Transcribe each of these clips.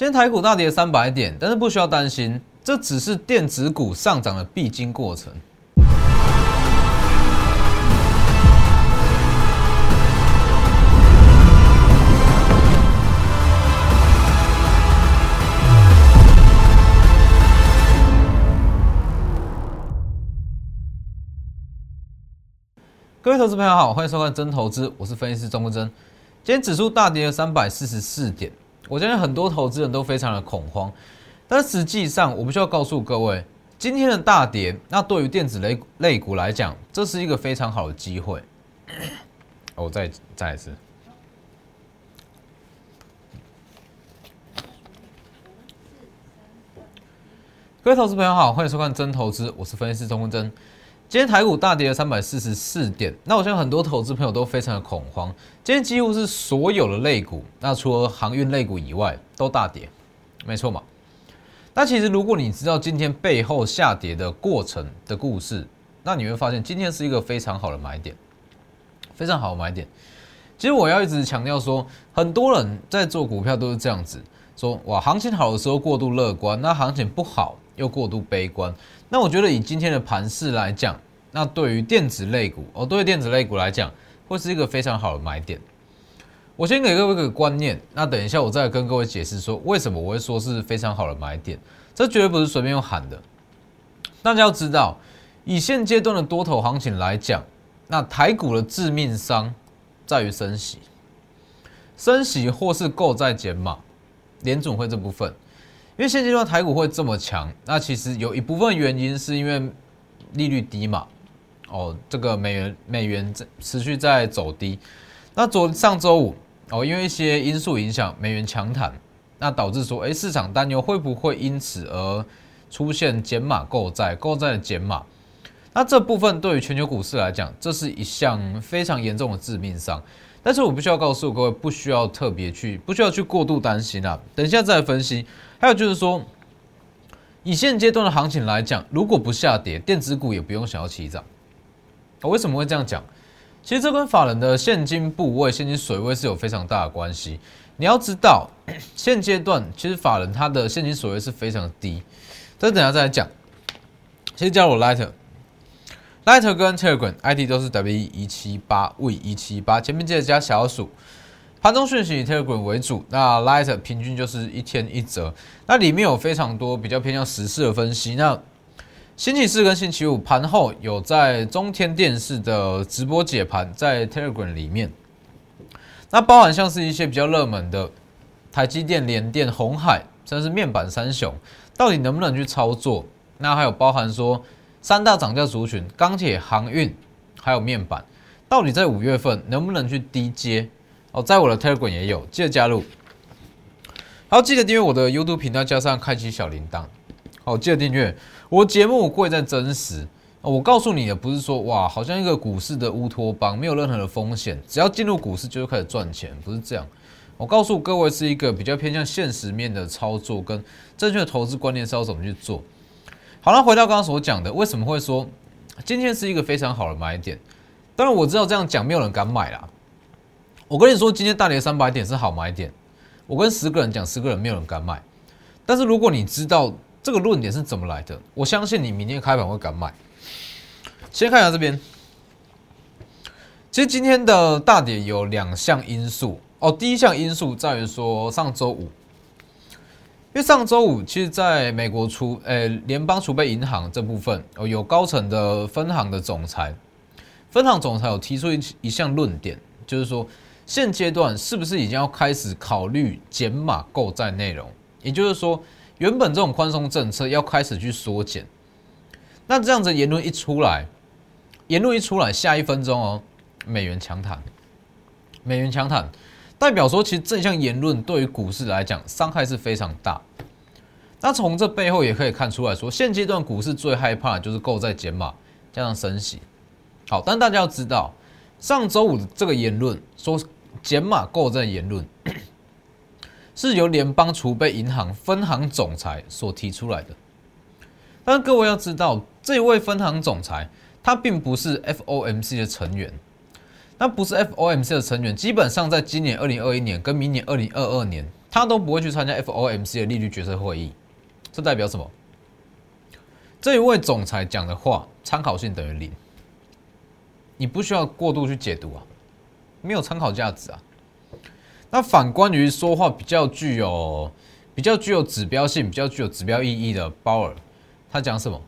今天台股大跌三百点，但是不需要担心，这只是电子股上涨的必经过程。各位投资朋友好，欢迎收看真投资，我是分析师钟国珍。今天指数大跌了三百四十四点，我相信很多投资人都非常的恐慌，但实际上我们需要告诉各位，今天的大跌，那对于电子类类股来讲，这是一个非常好的机会。我再再一次，各位投资朋友好，欢迎收看真投资，我是分析师钟国真。今天台股大跌了三百四十四点，那我相信很多投资朋友都非常的恐慌。今天几乎是所有的类股，那除了航运类股以外都大跌，没错嘛？那其实如果你知道今天背后下跌的过程的故事，那你会发现今天是一个非常好的买点，非常好的买点。其实我要一直强调说，很多人在做股票都是这样子说：哇，行情好的时候过度乐观，那行情不好又过度悲观。那我觉得以今天的盘势来讲，那对于电子类股哦，对于电子类股来讲，会是一个非常好的买点。我先给各位一个观念，那等一下我再跟各位解释说为什么我会说是非常好的买点。这绝对不是随便用喊的。大家要知道，以现阶段的多头行情来讲，那台股的致命伤在于升息，升息或是购债减码，联总会这部分。因为现阶段台股会这么强，那其实有一部分原因是因为利率低嘛，哦，这个美元美元在持续在走低，那昨上周五哦，因为一些因素影响美元强弹，那导致说，哎，市场担忧会不会因此而出现减码购债，购债的减码，那这部分对于全球股市来讲，这是一项非常严重的致命伤。但是我不需要告诉各位，不需要特别去，不需要去过度担心啊，等一下再来分析。还有就是说，以现阶段的行情来讲，如果不下跌，电子股也不用想要起涨。我为什么会这样讲？其实这跟法人的现金部位、现金水位是有非常大的关系。你要知道，现阶段其实法人他的现金水位是非常低。这等下再来讲。先加入 Lighter 跟 Telegram ID 都是 W 一七八 V 一七八，前面记得加小数。盘中讯息以 Telegram 为主，那 Lighter 平均就是一天一折，那里面有非常多比较偏向时事的分析。那星期四跟星期五盘后有在中天电视的直播解盘，在 Telegram 里面，那包含像是一些比较热门的台积电、联电、红海，甚至面板三雄，到底能不能去操作？那还有包含说三大涨价族群，钢铁、航运，还有面板，到底在五月份能不能去低接？哦，在我的 Telegram 也有，记得加入。好，记得订阅我的 YouTube 频道，加上开启小铃铛。好，记得订阅我节目，贵在真实。我告诉你的不是说哇，好像一个股市的乌托邦，没有任何的风险，只要进入股市就会开始赚钱，不是这样。我告诉各位是一个比较偏向现实面的操作，跟正确的投资观念是要怎么去做。好了，回到刚刚所讲的，为什么会说今天是一个非常好的买点？当然我知道这样讲没有人敢买啦。我跟你说，今天大跌三百点是好买点。我跟十个人讲，十个人没有人敢买。但是如果你知道这个论点是怎么来的，我相信你明天开盘会敢买。先看一下这边，其实今天的大跌有两项因素哦。第一项因素在于说上周五，因为上周五其实在美国储诶联邦储备银行这部分哦，有高层的分行的总裁，分行总裁有提出一一项论点，就是说。现阶段是不是已经要开始考虑减码购债内容？也就是说，原本这种宽松政策要开始去缩减。那这样子言论一出来，言论一出来，下一分钟哦，美元强弹，美元强弹，代表说其实这项言论对于股市来讲伤害是非常大。那从这背后也可以看出来说，现阶段股市最害怕就是购债减码加上升息。好，但大家要知道，上周五的这个言论说。减码购债言论 是由联邦储备银行分行总裁所提出来的，但各位要知道，这位分行总裁他并不是 FOMC 的成员，那不是 FOMC 的成员，基本上在今年二零二一年跟明年二零二二年他都不会去参加 FOMC 的利率决策会议，这代表什么？这一位总裁讲的话参考性等于零，你不需要过度去解读啊，没有参考价值啊。那反观于说话比较具有、比较具有指标性、比较具有指标意义的鲍尔，他讲什么？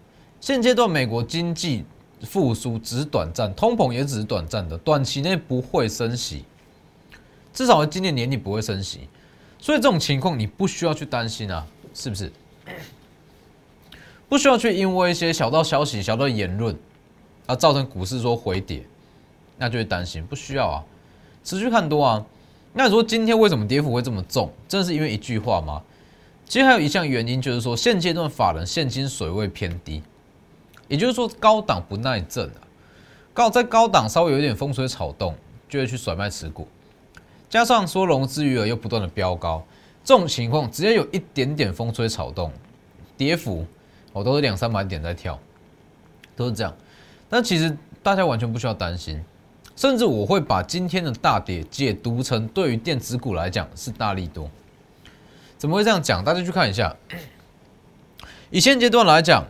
现阶段美国经济复苏只是短暂，通膨也只是短暂的，短期内不会升息，至少今年年底不会升息。所以这种情况你不需要去担心啊，是不是？不需要去因为一些小道消息、小道言论而造成股市说回跌，那就会担心。不需要啊，持续看多啊。那你说今天为什么跌幅会这么重？真的是因为一句话吗？其实还有一项原因，就是说现阶段法人现金水位偏低，也就是说高档不耐震啊。高在高档稍微有一点风吹草动，就会去甩卖持股。加上说融资余额又不断的飙高，这种情况只要有一点点风吹草动，跌幅我都是两三百点在跳，都是这样。但其实大家完全不需要担心，甚至我会把今天的大跌解读成对于电子股来讲是大力多。怎么会这样讲？大家去看一下，以现阶段来讲，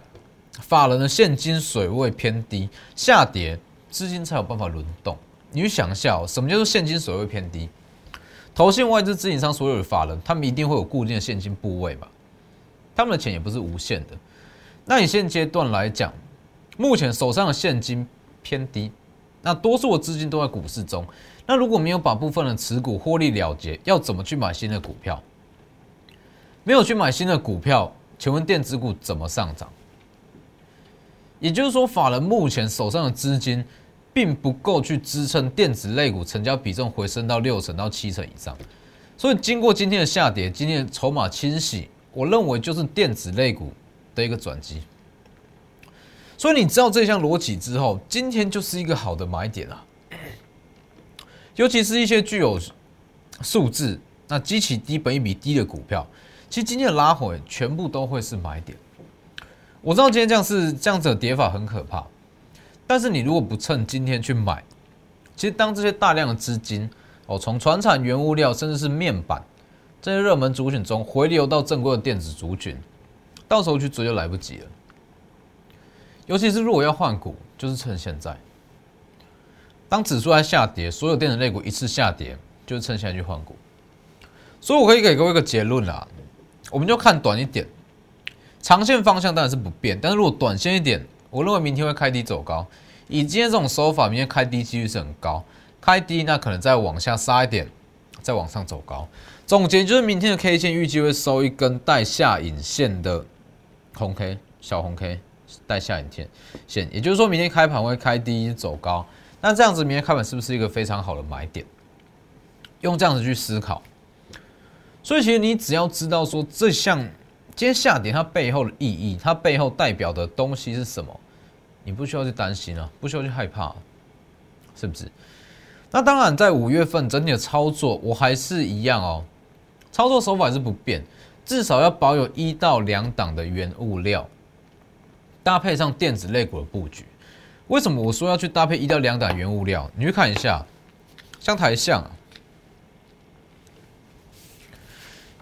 法人的现金水位偏低，下跌资金才有办法轮动。你去想一下，哦什么叫做现金水位偏低？投信外资资金商所有的法人，他们一定会有固定的现金部位吧？他们的钱也不是无限的。那你现阶段来讲，目前手上的现金偏低，那多数的资金都在股市中。那如果没有把部分的持股获利了结，要怎么去买新的股票？没有去买新的股票，请问电子股怎么上涨？也就是说，法人目前手上的资金。并不够去支撑电子类股成交比重回升到六成到七成以上，所以经过今天的下跌，今天筹码清洗，我认为就是电子类股的一个转机。所以你知道这项逻辑之后，今天就是一个好的买点啊！尤其是一些具有数字、那激起低本益比低的股票，其实今天的拉回全部都会是买点。我知道今天这样是这样子的跌法很可怕。但是你如果不趁今天去买，其实当这些大量的资金哦，从船产、原物料，甚至是面板这些热门族群中回流到正规的电子族群，到时候去追就来不及了。尤其是如果要换股，就是趁现在。当指数在下跌，所有电子类股一次下跌，就是趁现在去换股。所以我可以给各位一个结论啦，我们就看短一点，长线方向当然是不变，但是如果短线一点，我认为明天会开低走高。以今天这种手法，明天开低几率是很高。开低那可能再往下杀一点，再往上走高。总结就是明天的 K 线预计会收一根带下影线的红 K 小红 K 带下影线线，也就是说明天开盘会开低走高。那这样子明天开盘是不是一个非常好的买点？用这样子去思考。所以其实你只要知道说这项今天下跌它背后的意义，它背后代表的东西是什么？你不需要去担心啊，不需要去害怕，是不是？那当然，在五月份整体的操作，我还是一样哦，操作手法是不变，至少要保有一到两档的原物料，搭配上电子类股的布局。为什么我说要去搭配一到两档原物料？你去看一下，像台象，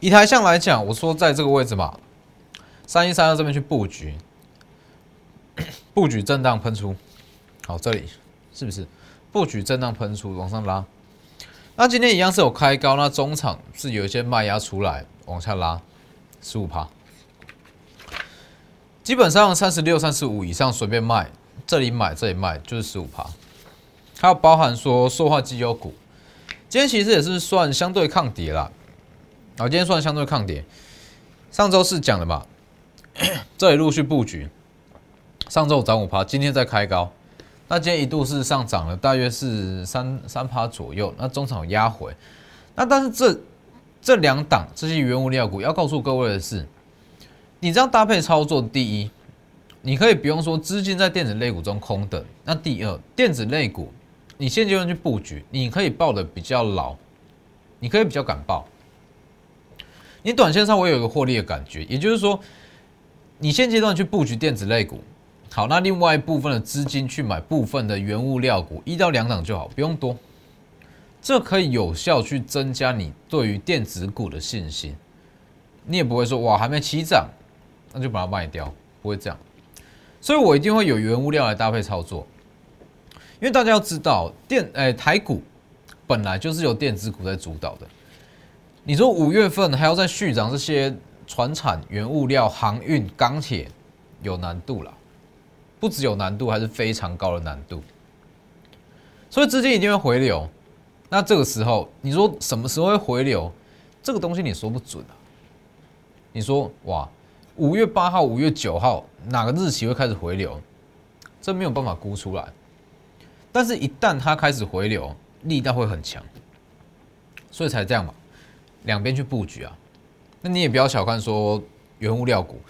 以台象来讲，我说在这个位置嘛，三一三二这边去布局。布局震荡喷出，好，这里是不是布局震荡喷出往上拉？那今天一样是有开高，那中场是有一些卖压出来往下拉，十五趴，基本上三十六、三十五以上随便卖，这里买这里卖就是十五趴。还有包含说塑化机油股，今天其实也是算相对抗跌啦。好，今天算相对抗跌。上周是讲的嘛，这里陆续布局。上周涨五趴，今天再开高，那今天一度是上涨了，大约是三三趴左右。那中场压回，那但是这这两档这些原物料股要告诉各位的是，你这样搭配操作，第一，你可以不用说资金在电子类股中空等；那第二，电子类股你现阶段去布局，你可以抱的比较牢，你可以比较敢抱，你短线上我有一个获利的感觉，也就是说，你现阶段去布局电子类股。好，那另外一部分的资金去买部分的原物料股，一到两档就好，不用多。这可以有效去增加你对于电子股的信心。你也不会说哇还没起涨，那就把它卖掉，不会这样。所以我一定会有原物料来搭配操作，因为大家要知道电诶台股本来就是由电子股在主导的。你说五月份还要再续涨这些船产、原物料、航运、钢铁，有难度了，不只有难度，还是非常高的难度。所以资金一定会回流，那这个时候你说什么时候会回流？这个东西你说不准啊。你说哇，五月八号、五月九号哪个日期会开始回流？这没有办法估出来。但是，一旦它开始回流，力道会很强，所以才这样嘛。两边去布局啊，那你也不要小看说原物料股，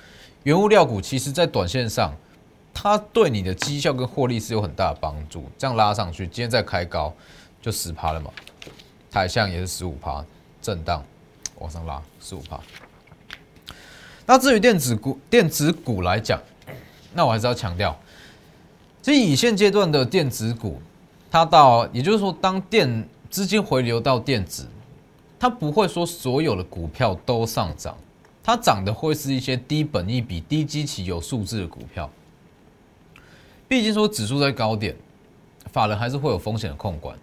原物料股其实在短线上，它对你的绩效跟获利是有很大的帮助。这样拉上去，今天再开高就十趴了嘛，台象也是十五趴，震荡往上拉十五趴。那至于电子股，电子股来讲，那我还是要强调，其实以现阶段的电子股，它到也就是说，当电资金回流到电子，它不会说所有的股票都上涨，它涨的会是一些低本益比、低基期、有数字的股票。毕竟说指数在高点，法人还是会有风险的控管。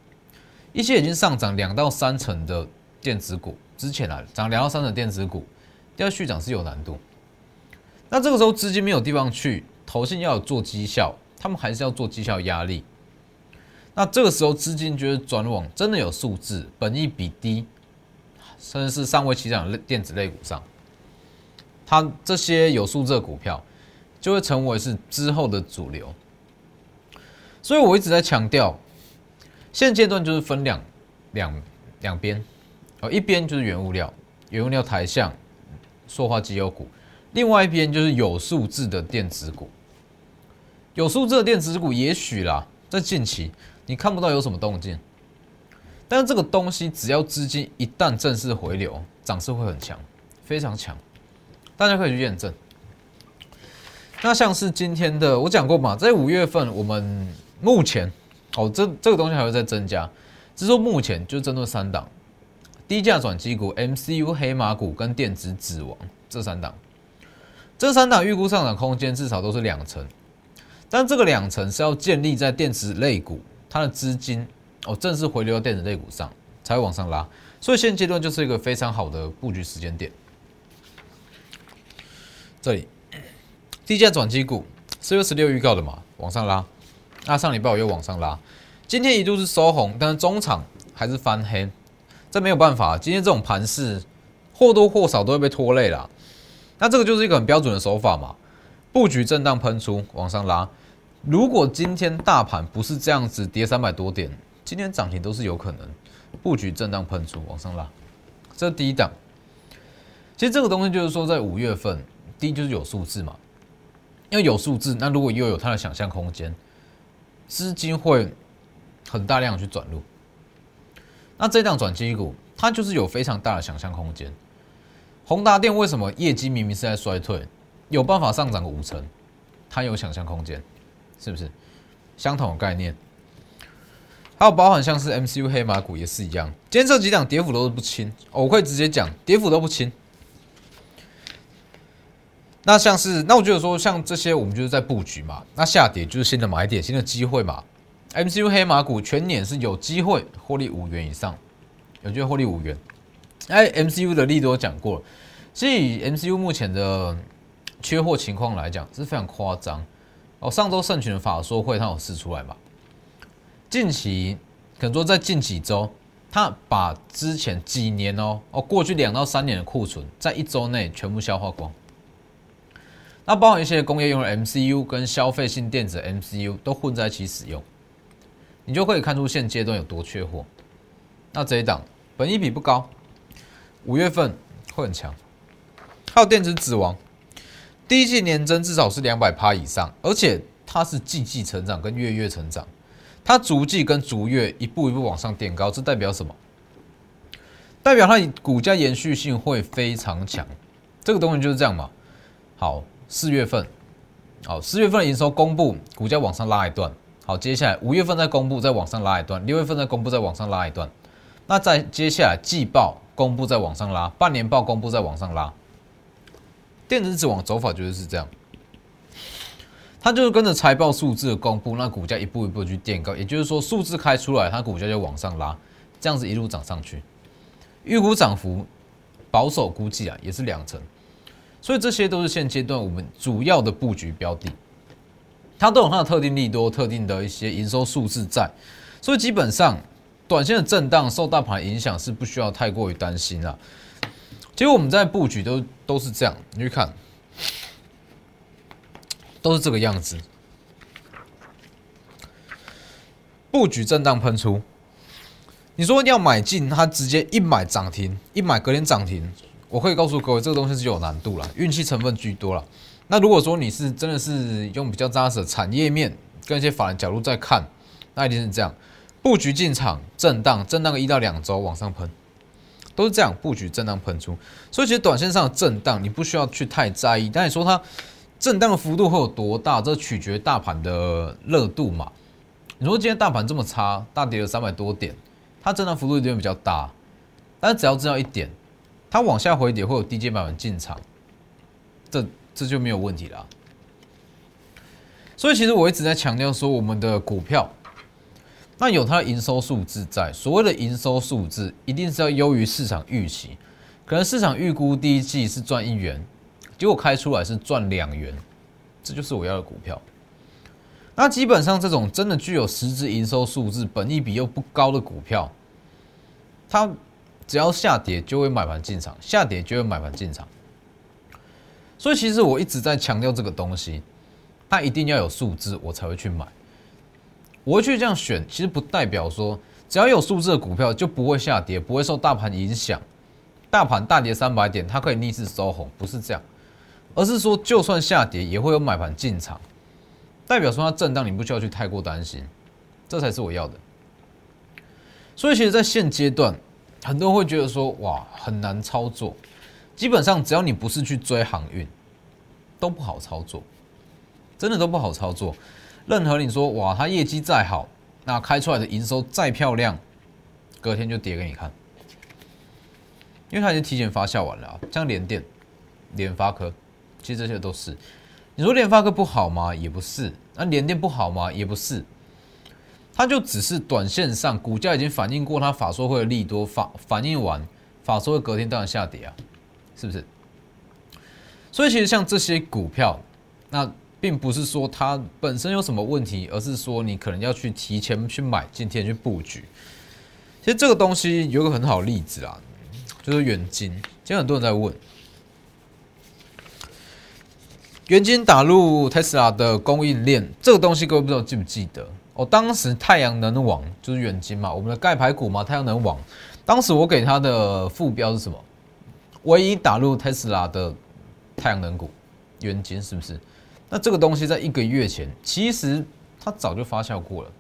一些已经上涨两到三成的电子股，之前啊涨两到三成电子股。要续涨是有难度，那这个时候资金没有地方去，投信要有做绩效，他们还是要做绩效压力。那这个时候资金觉得转往真的有数字，本益比低，甚至是尚未起涨的电子类股上，它这些有数字的股票就会成为是之后的主流。所以我一直在强调，现阶段就是分两两两边，哦，一边就是原物料，原物料台向。塑化机油股，另外一边就是有数字的电子股。有数字的电子股，也许啦，在近期你看不到有什么动静，但是这个东西只要资金一旦正式回流，涨势会很强，非常强，大家可以去验证。那像是今天的，我讲过嘛，在五月份，我们目前哦，这这个东西还会再增加，只是说目前就针对三档。低价转机股、MCU 黑马股跟电子指王这三档，这三档预估上涨空间至少都是两成，但这个两成是要建立在电子类股它的资金哦正式回流到电子类股上才会往上拉，所以现阶段就是一个非常好的布局时间点。这里低价转机股四月十六预告的嘛，往上拉，那上礼拜我又往上拉，今天一度是收红，但是中场还是翻黑。这没有办法，今天这种盘势或多或少都会被拖累了。那这个就是一个很标准的手法嘛，布局震荡喷出往上拉。如果今天大盘不是这样子跌三百多点，今天涨停都是有可能。布局震荡喷出往上拉，这第一档。其实这个东西就是说，在五月份，第一就是有数字嘛，因为有数字，那如果又有它的想象空间，资金会很大量去转入。那这档转机股，它就是有非常大的想象空间。宏达电为什么业绩明明是在衰退，有办法上涨个五成？它有想象空间，是不是？相同的概念。还有包含像是 MCU 黑马股也是一样。今天这几档跌幅都是不轻，我会直接讲跌幅都不轻。那像是，那我觉得说像这些，我们就是在布局嘛。那下跌就是新的买点，新的机会嘛。MCU 黑马股全年是有机会获利五元以上，有机会获利五元。哎，MCU 的利都讲过了，所以 MCU 目前的缺货情况来讲是非常夸张。哦，上周盛群的法说会，它有试出来嘛？近期可能说在近几周，它把之前几年哦哦过去两到三年的库存，在一周内全部消化光。那包含一些工业用的 MCU 跟消费性电子 MCU 都混在一起使用。你就可以看出现阶段有多缺货。那这一档本益比不高，五月份会很强。还有电子指王，第一季年增至少是两百趴以上，而且它是季季成长跟月月成长，它逐季跟逐月一步一步往上垫高，这代表什么？代表它股价延续性会非常强。这个东西就是这样嘛。好，四月份，好，四月份营收公布，股价往上拉一段。好，接下来五月份再公布，再往上拉一段；六月份再公布，再往上拉一段。那在接下来季报公布再往上拉，半年报公布再往上拉，电子纸网走法就是这样，它就是跟着财报数字的公布，那股价一步一步去垫高，也就是说数字开出来，它股价就往上拉，这样子一路涨上去，预估涨幅保守估计啊也是两成，所以这些都是现阶段我们主要的布局标的，它都有它的特定利多、特定的一些营收数字在，所以基本上。短线的震荡受大盘影响是不需要太过于担心了。其实我们在布局都都是这样，你去看，都是这个样子。布局震荡喷出，你说要买进，它直接一买涨停，一买隔天涨停，我可以告诉各位，这个东西是有难度了，运气成分居多了。那如果说你是真的是用比较扎实的产业面跟一些法人角度在看，那一定是这样。布局进场，震荡，震荡个一到两周往上喷，都是这样布局震荡喷出。所以其实短线上的震荡，你不需要去太在意。但你说它震荡的幅度会有多大？这取决大盘的热度嘛。你说今天大盘这么差，大跌了三百多点，它震荡幅度一定比较大。但是只要知道一点，它往下回跌会有低阶版本进场，这这就没有问题了。所以其实我一直在强调说，我们的股票。那有它的营收数字在，所谓的营收数字一定是要优于市场预期，可能市场预估第一季是赚一元，结果开出来是赚两元，这就是我要的股票。那基本上这种真的具有实质营收数字、本益比又不高的股票，它只要下跌就会买盘进场，下跌就会买盘进场。所以其实我一直在强调这个东西，它一定要有数字，我才会去买。我会去这样选，其实不代表说只要有数字的股票就不会下跌，不会受大盘影响。大盘大跌三百点，它可以逆势收红，不是这样，而是说就算下跌也会有买盘进场，代表说它震荡，你不需要去太过担心，这才是我要的。所以其实，在现阶段，很多人会觉得说，哇，很难操作。基本上，只要你不是去追航运，都不好操作，真的都不好操作。任何你说哇，它业绩再好，那开出来的营收再漂亮，隔天就跌给你看，因为它已经提前发酵完了啊。像联电、联发科，其实这些都是。你说联发科不好吗？也不是。那联电不好吗？也不是。它就只是短线上股价已经反映过它法说会的利多，反反映完法说会隔天当然下跌啊，是不是？所以其实像这些股票，那。并不是说它本身有什么问题，而是说你可能要去提前去买，今天去布局。其实这个东西有个很好的例子啊，就是远金。今天很多人在问，元金打入特斯拉的供应链，这个东西各位不知道记不记得？哦，当时太阳能网就是元金嘛，我们的钙牌股嘛，太阳能网。当时我给它的副标是什么？唯一打入特斯拉的太阳能股，元金是不是？那这个东西在一个月前，其实它早就发酵过了。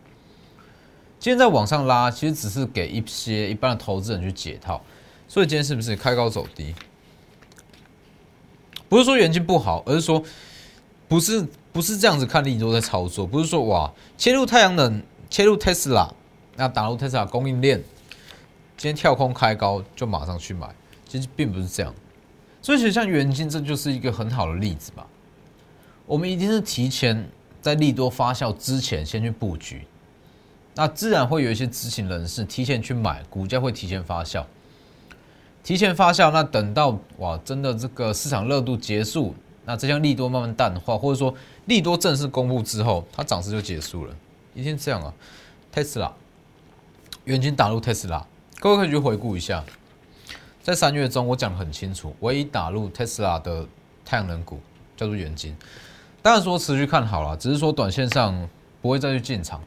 今天在往上拉，其实只是给一些一般的投资人去解套。所以今天是不是开高走低？不是说元金不好，而是说不是不是这样子看利多在操作。不是说哇，切入太阳能，切入特斯拉，那打入特斯拉供应链，今天跳空开高就马上去买，其实并不是这样。所以其实像元金，这就是一个很好的例子吧。我们一定是提前在利多发酵之前先去布局，那自然会有一些知情人士提前去买，股价会提前发酵，提前发酵。那等到哇，真的这个市场热度结束，那这项利多慢慢淡化，或者说利多正式公布之后，它涨势就结束了。一定这样啊，特斯拉，远金打入特斯拉，各位可以去回顾一下，在三月中我讲的很清楚，唯一打入特斯拉的太阳能股叫做远金。当然说持续看好了，只是说短线上不会再去进场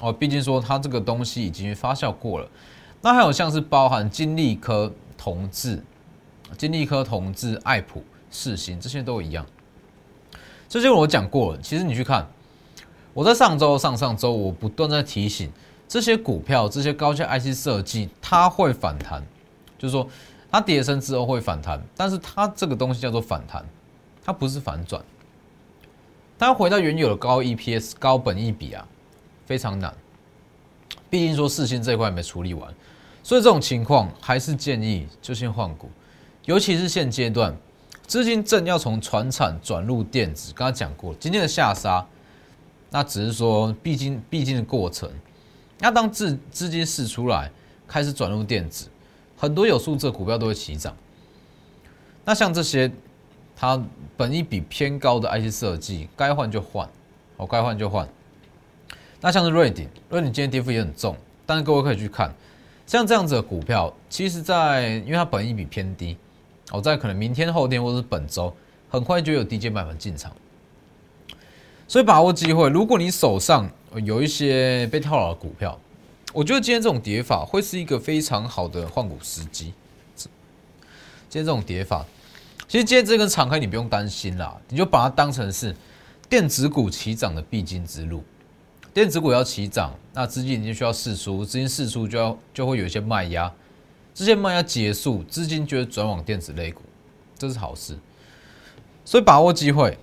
哦。毕竟说它这个东西已经发酵过了。那还有像是包含金利科、同志、金利科、同志、爱普、世新这些都一样。这些我讲过了。其实你去看，我在上周、上上周我不断在提醒这些股票、这些高价 IC 设计，它会反弹，就是说它跌升之后会反弹，但是它这个东西叫做反弹，它不是反转。它回到原有的高 EPS、高本益比啊，非常难。毕竟说四星这一块没处理完，所以这种情况还是建议就先换股，尤其是现阶段资金正要从船产转入电子。刚刚讲过，今天的下杀，那只是说必经必经的过程。那当资资金释出来，开始转入电子，很多有数字股票都会起涨。那像这些。它本一比偏高的 IC 设计，该换就换，哦，该换就换。那像是瑞鼎，瑞鼎今天跌幅也很重，但是各位可以去看，像这样子的股票，其实在因为它本益比偏低，哦，在可能明天、后天或者是本周，很快就有低阶买盘进场，所以把握机会。如果你手上有一些被套牢的股票，我觉得今天这种跌法会是一个非常好的换股时机。今天这种跌法。其实今天这根长黑你不用担心啦，你就把它当成是电子股起涨的必经之路。电子股要起涨，那资金已经需要释出，资金释出就要就会有一些卖压，这些卖压结束，资金就会转往电子类股，这是好事。所以把握机会，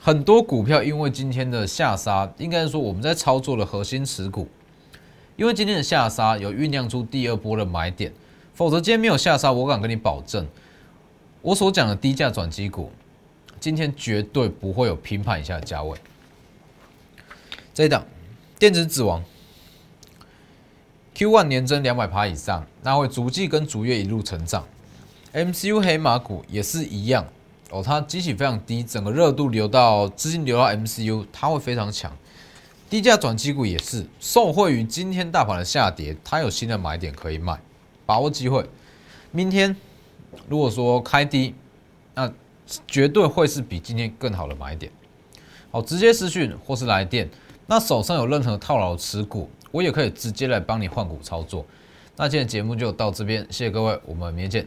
很多股票因为今天的下杀，应该是说我们在操作的核心持股，因为今天的下杀有酝酿出第二波的买点，否则今天没有下杀，我敢跟你保证。我所讲的低价转机股，今天绝对不会有平盘以下的价位。这一档电子指王，Q one 年增两百趴以上，那会逐季跟逐月一路成长。MCU 黑马股也是一样哦，它机器非常低，整个热度流到资金流到 MCU，它会非常强。低价转机股也是受惠于今天大盘的下跌，它有新的买点可以卖，把握机会。明天。如果说开低，那绝对会是比今天更好的买点。好，直接私讯或是来电。那手上有任何套牢持股，我也可以直接来帮你换股操作。那今天节目就到这边，谢谢各位，我们明天见。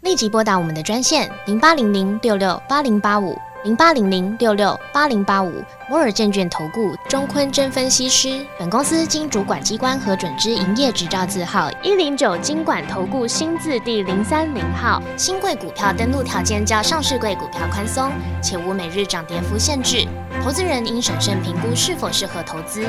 立即拨打我们的专线零八零零六六八零八五。零八零零六六八零八五摩尔证券投顾中坤真分析师，本公司经主管机关核准之营业执照字号一零九金管投顾新字第零三零号。新贵股票登录条件较上市贵股票宽松，且无每日涨跌幅限制。投资人应审慎评估是否适合投资。